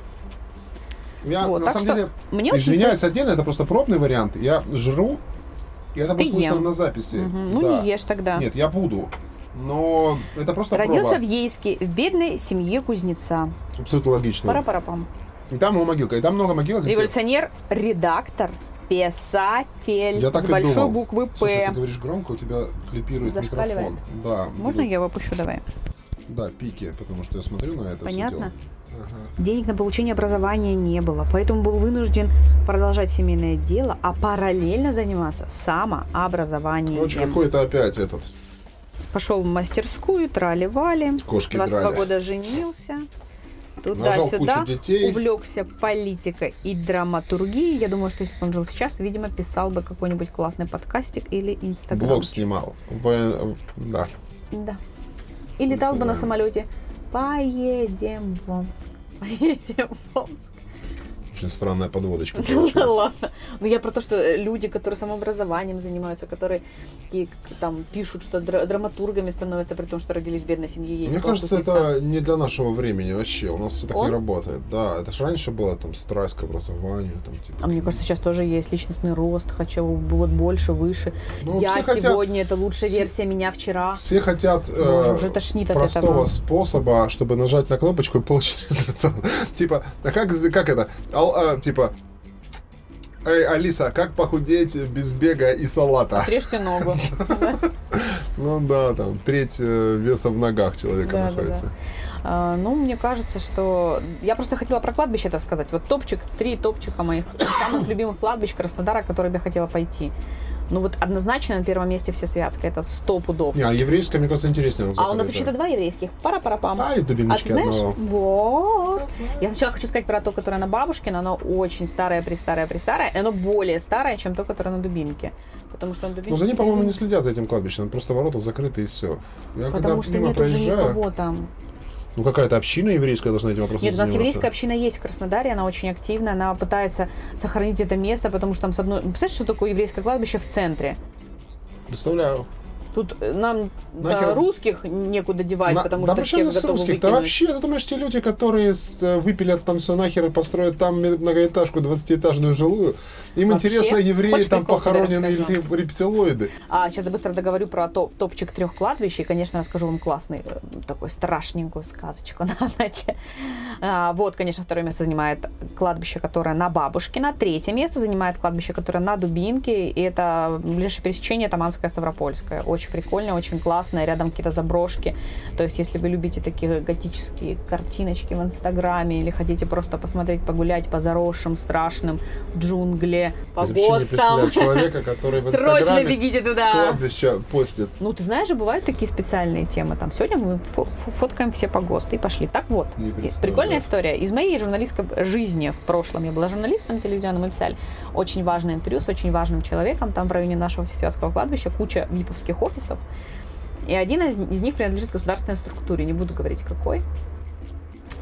[SPEAKER 2] Я,
[SPEAKER 1] Вот,
[SPEAKER 2] на самом деле,
[SPEAKER 1] мне очень
[SPEAKER 2] извиняюсь отдельно, это просто пробный вариант. Я жру, и это будет слышно на записи.
[SPEAKER 1] Мгм. Ну,
[SPEAKER 2] Да.
[SPEAKER 1] не ешь тогда.
[SPEAKER 2] Нет, я буду. Но это просто
[SPEAKER 1] Родился
[SPEAKER 2] проба.
[SPEAKER 1] в Ейске, в бедной семье кузнеца.
[SPEAKER 2] Абсолютно логично.
[SPEAKER 1] Пара-парапам.
[SPEAKER 2] И там его могилка. И там много могилок.
[SPEAKER 1] Революционер, редактор, писатель
[SPEAKER 2] Я так
[SPEAKER 1] с
[SPEAKER 2] и
[SPEAKER 1] большой
[SPEAKER 2] думал.
[SPEAKER 1] буквы
[SPEAKER 2] Слушай, ты
[SPEAKER 1] П.
[SPEAKER 2] говоришь громко, у тебя клипирует микрофон. Да.
[SPEAKER 1] Можно я его опущу? Давай.
[SPEAKER 2] Да, пики, потому что я смотрю на это
[SPEAKER 1] Понятно?
[SPEAKER 2] Ага.
[SPEAKER 1] Денег на получение образования не было, поэтому был вынужден продолжать семейное дело, а параллельно заниматься самообразованием.
[SPEAKER 2] Короче, какой-то опять этот.
[SPEAKER 1] Пошел в мастерскую, трали-вали.
[SPEAKER 2] Кошки
[SPEAKER 1] 22
[SPEAKER 2] драли.
[SPEAKER 1] года женился. Туда-сюда. Увлекся политикой и драматургией. Я думаю, что если бы он жил сейчас, видимо, писал бы какой-нибудь классный подкастик или инстаграм.
[SPEAKER 2] Блог снимал. В- Да.
[SPEAKER 1] Да. И летал бы на самолете. Поедем в Омск. Поедем в Омск.
[SPEAKER 2] Очень странная подводочка
[SPEAKER 1] Ну ладно. Но я про то, что э, люди, которые самообразованием занимаются, которые там пишут, что дра- драматургами становятся, при том, что родились в бедной семье. Есть
[SPEAKER 2] Мне кажется, это не для нашего времени вообще. У нас так не работает. Да, это же раньше было там страсть к образованию. Там, типа.
[SPEAKER 1] А мне кажется, сейчас тоже есть личностный рост, хочу вот больше, выше.
[SPEAKER 2] Ну,
[SPEAKER 1] я
[SPEAKER 2] все хотят-
[SPEAKER 1] сегодня это лучшая версия меня вчера.
[SPEAKER 2] Все хотят э,
[SPEAKER 1] Боже, уже тошнит от
[SPEAKER 2] простого
[SPEAKER 1] этого.
[SPEAKER 2] способа, чтобы нажать на кнопочку и получить результат. Типа, а как, как это? Ал- а, типа, Эй, Алиса, как похудеть без бега и салата?
[SPEAKER 1] Отрежьте ногу.
[SPEAKER 2] Ну да, там треть э, веса в ногах человека
[SPEAKER 1] Да, да,
[SPEAKER 2] находится.
[SPEAKER 1] А, Ну, мне кажется, что... Я просто хотела про кладбище это сказать. Вот топчик, три топчика моих самых любимых кладбищ Краснодара, которые бы я хотела пойти. Ну вот однозначно на первом месте Всесвятское, это сто пудов.
[SPEAKER 2] Не, а еврейское, мне кажется, интереснее.
[SPEAKER 1] А у нас вообще-то два еврейских. Пара-пара-пам.
[SPEAKER 2] А, и в
[SPEAKER 1] А ты
[SPEAKER 2] дубиночке
[SPEAKER 1] знаешь?
[SPEAKER 2] одного.
[SPEAKER 1] Вот. Я сначала хочу сказать про то, которое на Бабушкина, оно очень старое, престарое, престарое, и оно более старое, чем то, которое на Дубинке. Потому что на Дубинке...
[SPEAKER 2] Ну, за ним, по-моему, не следят за этим кладбищем. Просто ворота закрыты и все. Я когда
[SPEAKER 1] Потому что
[SPEAKER 2] мимо
[SPEAKER 1] нет уже
[SPEAKER 2] проезжаю,
[SPEAKER 1] никого там.
[SPEAKER 2] Ну какая-то община еврейская должна этим вопросом
[SPEAKER 1] Нет, у нас
[SPEAKER 2] заниматься.
[SPEAKER 1] еврейская община есть в Краснодаре, она очень активна, она пытается сохранить это место, потому что там с одной... Представляешь, что такое еврейское кладбище в центре?
[SPEAKER 2] Представляю.
[SPEAKER 1] Тут э, нам
[SPEAKER 2] Нахер-
[SPEAKER 1] э, русских некуда девать,
[SPEAKER 2] На-
[SPEAKER 1] потому
[SPEAKER 2] да
[SPEAKER 1] что всех готовы
[SPEAKER 2] русских? Да вообще, ты думаешь, те люди, которые э, выпилят там все нахер и построят там многоэтажку, 20-этажную жилую, им
[SPEAKER 1] Вообще?
[SPEAKER 2] интересно, евреи
[SPEAKER 1] Хочешь
[SPEAKER 2] там похоронены или рептилоиды.
[SPEAKER 1] А сейчас я быстро договорю про топ топчик трех кладбищ. И, конечно, расскажу вам классный, э, такой страшненькую сказочку на ночь. А, вот, конечно, второе место занимает кладбище, которое на Бабушкина. Третье место занимает кладбище, которое на Дубинке. И это ближайшее пересечение Таманское, Ставропольское. Очень прикольно, очень классно. Рядом какие-то заброшки. То есть, если вы любите такие готические картиночки в Инстаграме или хотите просто посмотреть, погулять по заросшим, страшным джунгле, по ГОСТам,
[SPEAKER 2] человека, который в
[SPEAKER 1] срочно бегите туда.
[SPEAKER 2] кладбища постит.
[SPEAKER 1] Ну, ты знаешь же, бывают такие специальные темы. Там сегодня мы фо- фо- фоткаем все по ГОСТу и пошли. Так вот, прикольная история. Из моей журналистской жизни в прошлом, я была журналистом телевизионным, мы писали очень важное интервью с очень важным человеком. Там в районе нашего Всесвятского кладбища куча виповских офисов. И один из, из них принадлежит государственной структуре. Не буду говорить, какой.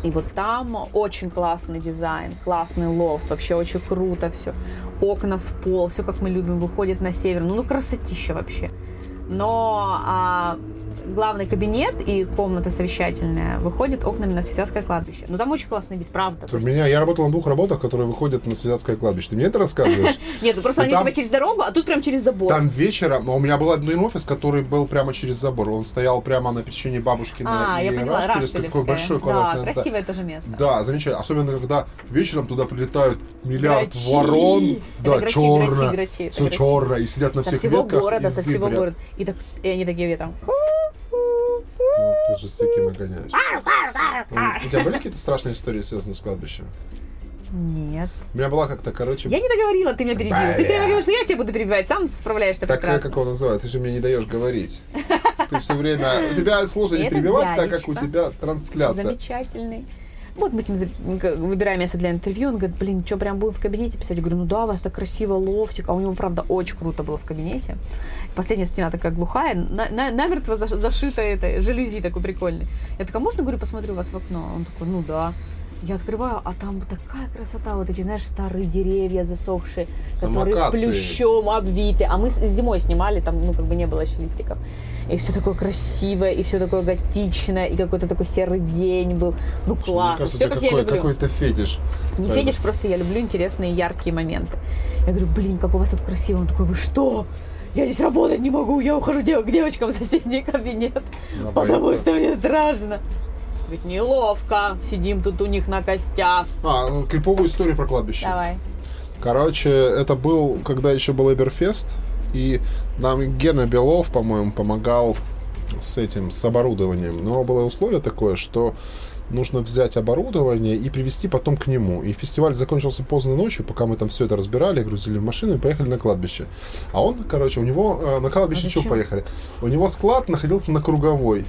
[SPEAKER 1] И вот там очень классный дизайн, классный лофт, вообще очень круто все. Окна в пол, все как мы любим, выходит на север. Ну, ну красотища вообще. Но а, главный кабинет и комната совещательная выходит окнами на Всесвятское кладбище. Ну, там очень классный вид, правда.
[SPEAKER 2] У меня, я работал на двух работах, которые выходят на Святское кладбище. Ты мне это рассказываешь?
[SPEAKER 1] Нет, ну просто
[SPEAKER 2] И
[SPEAKER 1] они
[SPEAKER 2] там-
[SPEAKER 1] типа через дорогу, а тут прям через забор.
[SPEAKER 2] Там вечером, а у меня был один офис, который был прямо через забор. Он стоял прямо на пересечении Бабушкина
[SPEAKER 1] а,
[SPEAKER 2] и Распилевской. Такое
[SPEAKER 1] Рашпилевская.
[SPEAKER 2] большое
[SPEAKER 1] Да, красивое тоже место.
[SPEAKER 2] Да, замечательно. Особенно, когда вечером туда прилетают миллиард
[SPEAKER 1] Грачи.
[SPEAKER 2] ворон.
[SPEAKER 1] Это
[SPEAKER 2] Да,
[SPEAKER 1] грачи,
[SPEAKER 2] черно.
[SPEAKER 1] грачи, грачи,
[SPEAKER 2] Все
[SPEAKER 1] грачи.
[SPEAKER 2] черно. И сидят на
[SPEAKER 1] Со
[SPEAKER 2] всех
[SPEAKER 1] всего
[SPEAKER 2] ветках.
[SPEAKER 1] города,
[SPEAKER 2] и
[SPEAKER 1] со всего города. И, так, и они такие ветром.
[SPEAKER 2] Ну, ты же всякие нагоняешь. Ну, У тебя были какие-то страшные истории, связанные с кладбищем?
[SPEAKER 1] Нет.
[SPEAKER 2] У меня была как-то, короче...
[SPEAKER 1] Я не договорила, ты меня перебила. Ты все время
[SPEAKER 2] Бля.
[SPEAKER 1] говоришь, что я тебя буду перебивать, сам справляешься
[SPEAKER 2] Так,
[SPEAKER 1] прекрасно.
[SPEAKER 2] как его называют? Ты же мне не даешь говорить. Ты все время... У тебя сложно не перебивать, так как у тебя трансляция.
[SPEAKER 1] Замечательный. Вот мы с ним выбираем место для интервью. Он говорит, блин, что, прям будем в кабинете писать? Я говорю, ну да, у вас так красиво, лофтик. А у него, правда, очень круто было в кабинете. Последняя стена такая глухая, на- на- намертво заш- зашита это, жалюзи такой прикольный. Я такая, можно, говорю, посмотрю вас в окно? Он такой, ну да. Я открываю, а там такая красота, вот эти, знаешь, старые деревья засохшие,
[SPEAKER 2] Там
[SPEAKER 1] которые
[SPEAKER 2] акации.
[SPEAKER 1] плющом обвиты. А мы зимой снимали, там, ну, как бы не было еще листиков. И все такое красивое, и все такое готичное, и какой-то такой серый день был. Ну, классно.
[SPEAKER 2] кажется,
[SPEAKER 1] Все, как я
[SPEAKER 2] какой-
[SPEAKER 1] люблю.
[SPEAKER 2] какой-то фетиш.
[SPEAKER 1] Не федиш, просто я люблю интересные, яркие моменты. Я говорю, блин, как у вас тут красиво. Он такой, вы что? Я здесь работать не могу, я ухожу дев- к девочкам в соседний кабинет,
[SPEAKER 2] Она
[SPEAKER 1] потому
[SPEAKER 2] боится.
[SPEAKER 1] что мне страшно. Ведь неловко, сидим тут у них на костях.
[SPEAKER 2] А, ну, криповую историю про кладбище.
[SPEAKER 1] Давай.
[SPEAKER 2] Короче, это был, когда еще был Эберфест, и нам Гена Белов, по-моему, помогал с этим, с оборудованием. Но было условие такое, что нужно взять оборудование и привезти потом к нему. И фестиваль закончился поздно ночью, пока мы там все это разбирали, грузили в машину и поехали на кладбище. А он, короче, у него э, на кладбище
[SPEAKER 1] А
[SPEAKER 2] что поехали? У него склад находился на Круговой.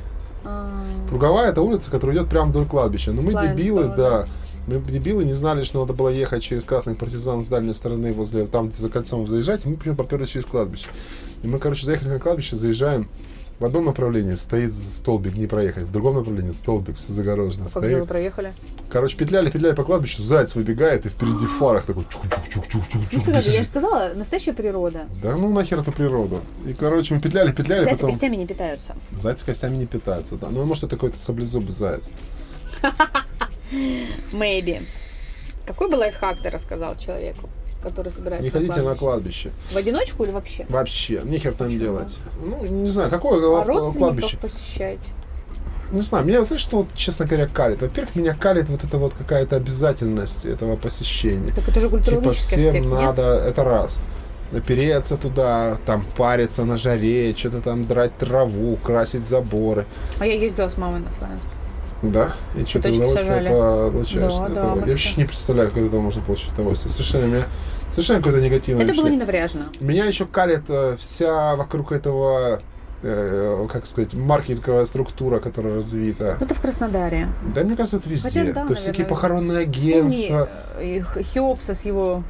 [SPEAKER 1] А,
[SPEAKER 2] Круговая это улица, которая идет прямо вдоль кладбища. Но мы
[SPEAKER 1] Славянского,
[SPEAKER 2] дебилы,
[SPEAKER 1] да.
[SPEAKER 2] да. Мы дебилы не знали, что надо было ехать через красных партизан с дальней стороны, возле там, где за кольцом заезжать, и мы прям поперлись через кладбище. И мы, короче, заехали на кладбище, заезжаем в одном направлении стоит столбик, не проехать, в другом направлении столбик, все загорожено.
[SPEAKER 1] Как же вы
[SPEAKER 2] Стоит.
[SPEAKER 1] проехали?
[SPEAKER 2] Короче, петляли, петляли по кладбищу, заяц выбегает и впереди в фарах такой чук-чук-чук-чук-чук.
[SPEAKER 1] Ну, я же сказала, настоящая природа.
[SPEAKER 2] Да ну нахер эту природу. И, короче, мы петляли, петляли,
[SPEAKER 1] Зайцы
[SPEAKER 2] потом...
[SPEAKER 1] костями не питаются.
[SPEAKER 2] Зайцы костями не питаются, да. Ну, может, это какой-то саблезубый заяц.
[SPEAKER 1] Maybe. Какой бы лайфхак ты рассказал человеку, который собирается
[SPEAKER 2] Не ходите на
[SPEAKER 1] кладбище? В одиночку или вообще?
[SPEAKER 2] Вообще, нехер там
[SPEAKER 1] Почему?
[SPEAKER 2] делать. Ну, не знаю, какое
[SPEAKER 1] А
[SPEAKER 2] кладбище.
[SPEAKER 1] посещать?
[SPEAKER 2] Не знаю, меня, знаешь, что, вот, честно говоря, калит? Во-первых, меня калит вот эта вот какая-то обязательность этого посещения.
[SPEAKER 1] Так это же
[SPEAKER 2] Типа всем
[SPEAKER 1] аспект, нет?
[SPEAKER 2] надо, это раз, переться туда, там париться на жаре, что-то там драть траву, красить заборы.
[SPEAKER 1] А я ездила с мамой на Славянск.
[SPEAKER 2] Да? И что, ты
[SPEAKER 1] Цветочки
[SPEAKER 2] удовольствие получаешь
[SPEAKER 1] Да, да,
[SPEAKER 2] Я вообще не представляю, как от этого можно получить удовольствие. Совершенно меня, совершенно какое-то негативное
[SPEAKER 1] Это было
[SPEAKER 2] ощущение.
[SPEAKER 1] не напряжно.
[SPEAKER 2] Меня еще калит э, вся вокруг этого, э, как сказать, маркетинговая структура, которая развита.
[SPEAKER 1] Это в Краснодаре.
[SPEAKER 2] Да, мне кажется, это везде.
[SPEAKER 1] Хотя, да,
[SPEAKER 2] То есть всякие
[SPEAKER 1] наверное.
[SPEAKER 2] похоронные агентства.
[SPEAKER 1] э, и Х- Хеопса с его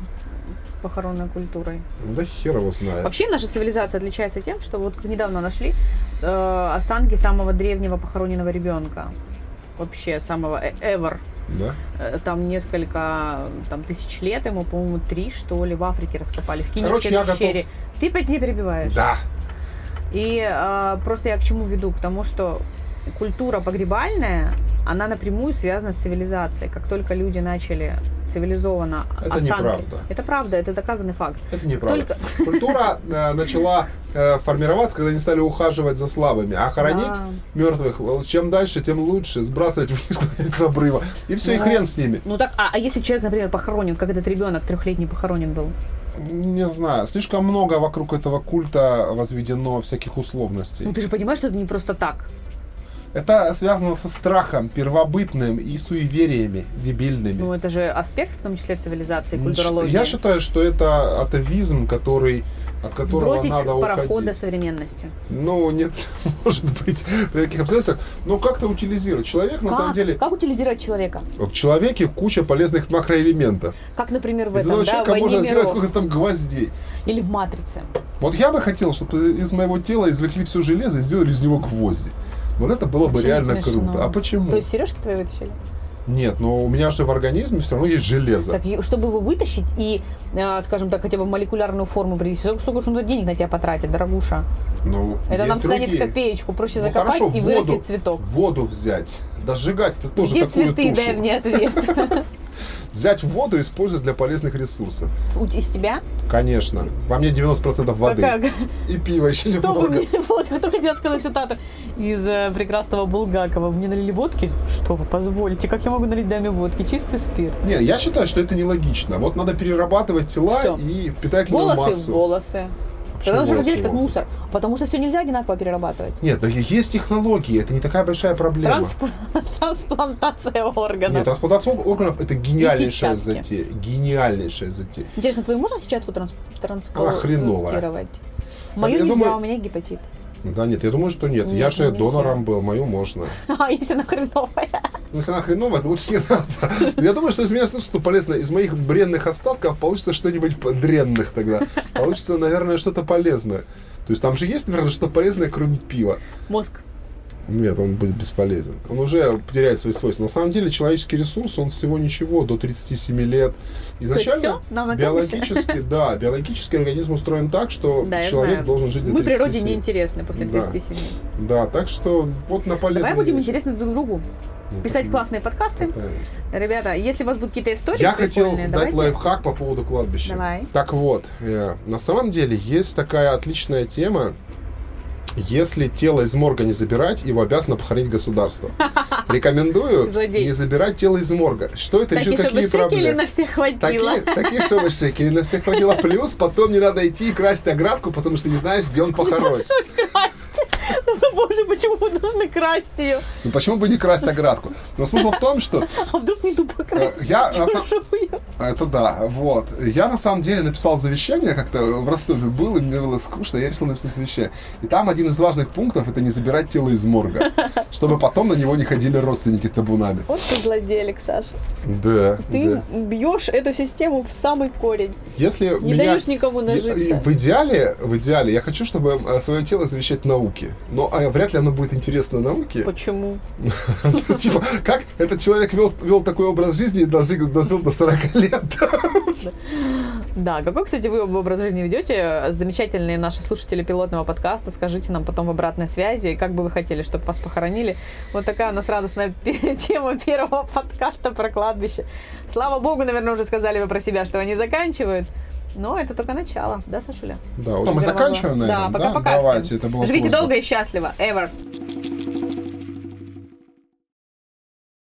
[SPEAKER 1] похоронной культурой.
[SPEAKER 2] Да хер его знает.
[SPEAKER 1] Вообще наша цивилизация отличается тем, что вот недавно нашли э, останки самого древнего похороненного ребенка. Вообще самого э- ever.
[SPEAKER 2] Да?
[SPEAKER 1] Э, Там несколько там, тысяч лет ему, по-моему, три, что ли, в Африке раскопали, в
[SPEAKER 2] Короче,
[SPEAKER 1] Киневской
[SPEAKER 2] я готов-
[SPEAKER 1] пещере. Ты опять не перебиваешь.
[SPEAKER 2] Да.
[SPEAKER 1] И э, просто я к чему веду? К тому, что культура погребальная, она напрямую связана с цивилизацией. Как только люди начали цивилизованно
[SPEAKER 2] Это
[SPEAKER 1] останки-
[SPEAKER 2] неправда.
[SPEAKER 1] Это правда, это доказанный факт.
[SPEAKER 2] Это неправда.
[SPEAKER 1] Только-
[SPEAKER 2] Культура э, начала э, формироваться, когда они стали ухаживать за слабыми, а хоронить
[SPEAKER 1] Да.
[SPEAKER 2] мертвых, чем дальше, тем лучше, сбрасывать вниз с обрыва. И все, и
[SPEAKER 1] Ну.
[SPEAKER 2] хрен с ними.
[SPEAKER 1] Ну так, а, а если человек, например, похоронен, как этот ребенок трехлетний похоронен был?
[SPEAKER 2] Не знаю, слишком много вокруг этого культа возведено всяких условностей.
[SPEAKER 1] Ну ты же понимаешь, что это не просто так.
[SPEAKER 2] Это связано со страхом первобытным и суевериями дебильными.
[SPEAKER 1] Ну это же аспект, в том числе цивилизации, культурологии.
[SPEAKER 2] Я считаю, что это атовизм, который от которого
[SPEAKER 1] Сбросить
[SPEAKER 2] надо
[SPEAKER 1] парохода
[SPEAKER 2] уходить.
[SPEAKER 1] современности.
[SPEAKER 2] Ну, нет, может быть, при таких обстоятельствах. Но как-то утилизировать. Человек, на
[SPEAKER 1] как?
[SPEAKER 2] самом деле,
[SPEAKER 1] Как утилизировать человека?
[SPEAKER 2] в человеке куча полезных макроэлементов.
[SPEAKER 1] Как, например, в
[SPEAKER 2] Из
[SPEAKER 1] этом, да,
[SPEAKER 2] человека
[SPEAKER 1] «Войне
[SPEAKER 2] можно сделать
[SPEAKER 1] миров»
[SPEAKER 2] сколько там гвоздей.
[SPEAKER 1] или в «Матрице».
[SPEAKER 2] Вот я бы хотел, чтобы из моего тела извлекли все железо и сделали из него гвозди. Вот это было бы реально круто. А почему?
[SPEAKER 1] То есть сережки твои вытащили?
[SPEAKER 2] Нет, но у меня же в организме все равно есть железо.
[SPEAKER 1] Так, чтобы его вытащить и, э, скажем так, хотя бы в молекулярную форму привести, сколько, же надо денег на тебя потратить, дорогуша?
[SPEAKER 2] Ну,
[SPEAKER 1] Это нам станет в
[SPEAKER 2] другие.
[SPEAKER 1] копеечку. Проще
[SPEAKER 2] Ну,
[SPEAKER 1] закопать
[SPEAKER 2] хорошо,
[SPEAKER 1] и
[SPEAKER 2] воду,
[SPEAKER 1] вырастет цветок.
[SPEAKER 2] Воду взять. Да сжигать это тоже
[SPEAKER 1] Где
[SPEAKER 2] такую
[SPEAKER 1] цветы?
[SPEAKER 2] тушу.
[SPEAKER 1] Дай мне ответ.
[SPEAKER 2] Взять воду и использовать для полезных ресурсов.
[SPEAKER 1] Из тебя?
[SPEAKER 2] Конечно. Во мне 90% воды.
[SPEAKER 1] А как?
[SPEAKER 2] И пиво еще
[SPEAKER 1] Что вы
[SPEAKER 2] немного.
[SPEAKER 1] мне... Вот, я только хотела сказать цитату из э, прекрасного Булгакова. Мне налили водки? Что вы, позволите? Как я могу налить даме водки? Чистый спирт.
[SPEAKER 2] Не, я считаю, что это нелогично. Вот надо перерабатывать тела
[SPEAKER 1] Всё.
[SPEAKER 2] и нему
[SPEAKER 1] Волосы
[SPEAKER 2] массу.
[SPEAKER 1] волосы. Тогда нужно разделить как мусор. Потому что все нельзя одинаково перерабатывать.
[SPEAKER 2] Нет, но есть технологии, это не такая большая проблема.
[SPEAKER 1] Трансп- Трансплантация органов.
[SPEAKER 2] Нет, трансплантация органов это гениальнейшая затея. Гениальнейшая затея.
[SPEAKER 1] Интересно, твою можно сетчатку транс- трансплантировать? Мою
[SPEAKER 2] я
[SPEAKER 1] нельзя,
[SPEAKER 2] думаю-
[SPEAKER 1] у меня гепатит.
[SPEAKER 2] Да нет, я думаю, что нет.
[SPEAKER 1] Нет,
[SPEAKER 2] я же
[SPEAKER 1] нельзя.
[SPEAKER 2] донором был, мою можно.
[SPEAKER 1] А, если она хреновая.
[SPEAKER 2] Ну, если она хреновая, то лучше не надо. Я думаю, что из меня что полезно. Из моих бренных остатков получится что-нибудь дренных тогда. Получится, наверное, что-то полезное. То есть там же есть, наверное, что-то полезное, кроме пива.
[SPEAKER 1] Мозг.
[SPEAKER 2] Нет, он будет бесполезен. Он уже потеряет свои свойства. На самом деле человеческий ресурс, он всего ничего, до 37 лет. Изначально биологически, да, биологический организм устроен так, что
[SPEAKER 1] Да,
[SPEAKER 2] человек
[SPEAKER 1] знаю.
[SPEAKER 2] должен жить до
[SPEAKER 1] Мы
[SPEAKER 2] 37.
[SPEAKER 1] природе неинтересны после
[SPEAKER 2] Да.
[SPEAKER 1] 37.
[SPEAKER 2] Да, так что вот на полезные
[SPEAKER 1] Давай будем
[SPEAKER 2] вещи.
[SPEAKER 1] интересны друг другу. Писать классные подкасты.
[SPEAKER 2] пытаемся.
[SPEAKER 1] Ребята, если у вас будут какие-то истории
[SPEAKER 2] Я хотел дать
[SPEAKER 1] давайте.
[SPEAKER 2] лайфхак по поводу кладбища.
[SPEAKER 1] Давай.
[SPEAKER 2] Так вот, э, на самом деле есть такая отличная тема. Если тело из морга не забирать, его обязано похоронить государство. Рекомендую
[SPEAKER 1] Злодей.
[SPEAKER 2] не забирать тело из морга. Что это решит какие проблемы?
[SPEAKER 1] на всех хватило.
[SPEAKER 2] Такие, такие, чтобы шекели на всех хватило. Плюс потом не надо идти и красть оградку, потому что не знаешь, где он похоронен.
[SPEAKER 1] Ну, боже, почему вы должны красть ее?
[SPEAKER 2] Ну почему бы не красть оградку? Но смысл в том, что
[SPEAKER 1] А вдруг не тупо красть
[SPEAKER 2] Э, я на сам-? Это да, вот. Я на самом деле написал завещание, как-то в Ростове был, и мне было скучно, я решил написать завещание. И там один из важных пунктов это не забирать тело из морга, чтобы потом на него не ходили родственники табунами.
[SPEAKER 1] Вот ты злодей, Алексаша.
[SPEAKER 2] Да,
[SPEAKER 1] Ты
[SPEAKER 2] да.
[SPEAKER 1] бьешь эту систему в самый корень.
[SPEAKER 2] Если
[SPEAKER 1] Не
[SPEAKER 2] меня-
[SPEAKER 1] даешь никому нажиться.
[SPEAKER 2] В идеале, в идеале, я хочу, чтобы свое тело завещать науке. Но а, вряд ли оно будет интересно науке.
[SPEAKER 1] Почему?
[SPEAKER 2] Типа, как этот человек вел, такой образ жизни и дожил до 40 лет.
[SPEAKER 1] Да, какой, кстати, вы образ жизни ведете? Замечательные наши слушатели пилотного подкаста. Скажите нам потом в обратной связи, как бы вы хотели, чтобы вас похоронили. Вот такая у нас радостная тема первого подкаста про кладбище. Слава богу, наверное, уже сказали вы про себя, что они заканчивают. Но это только начало, да, Сашуля?
[SPEAKER 2] Да, вот мы заканчиваем, наверное.
[SPEAKER 1] Да, пока-пока.
[SPEAKER 2] Давайте, это было
[SPEAKER 1] Живите долго и счастливо. Ever.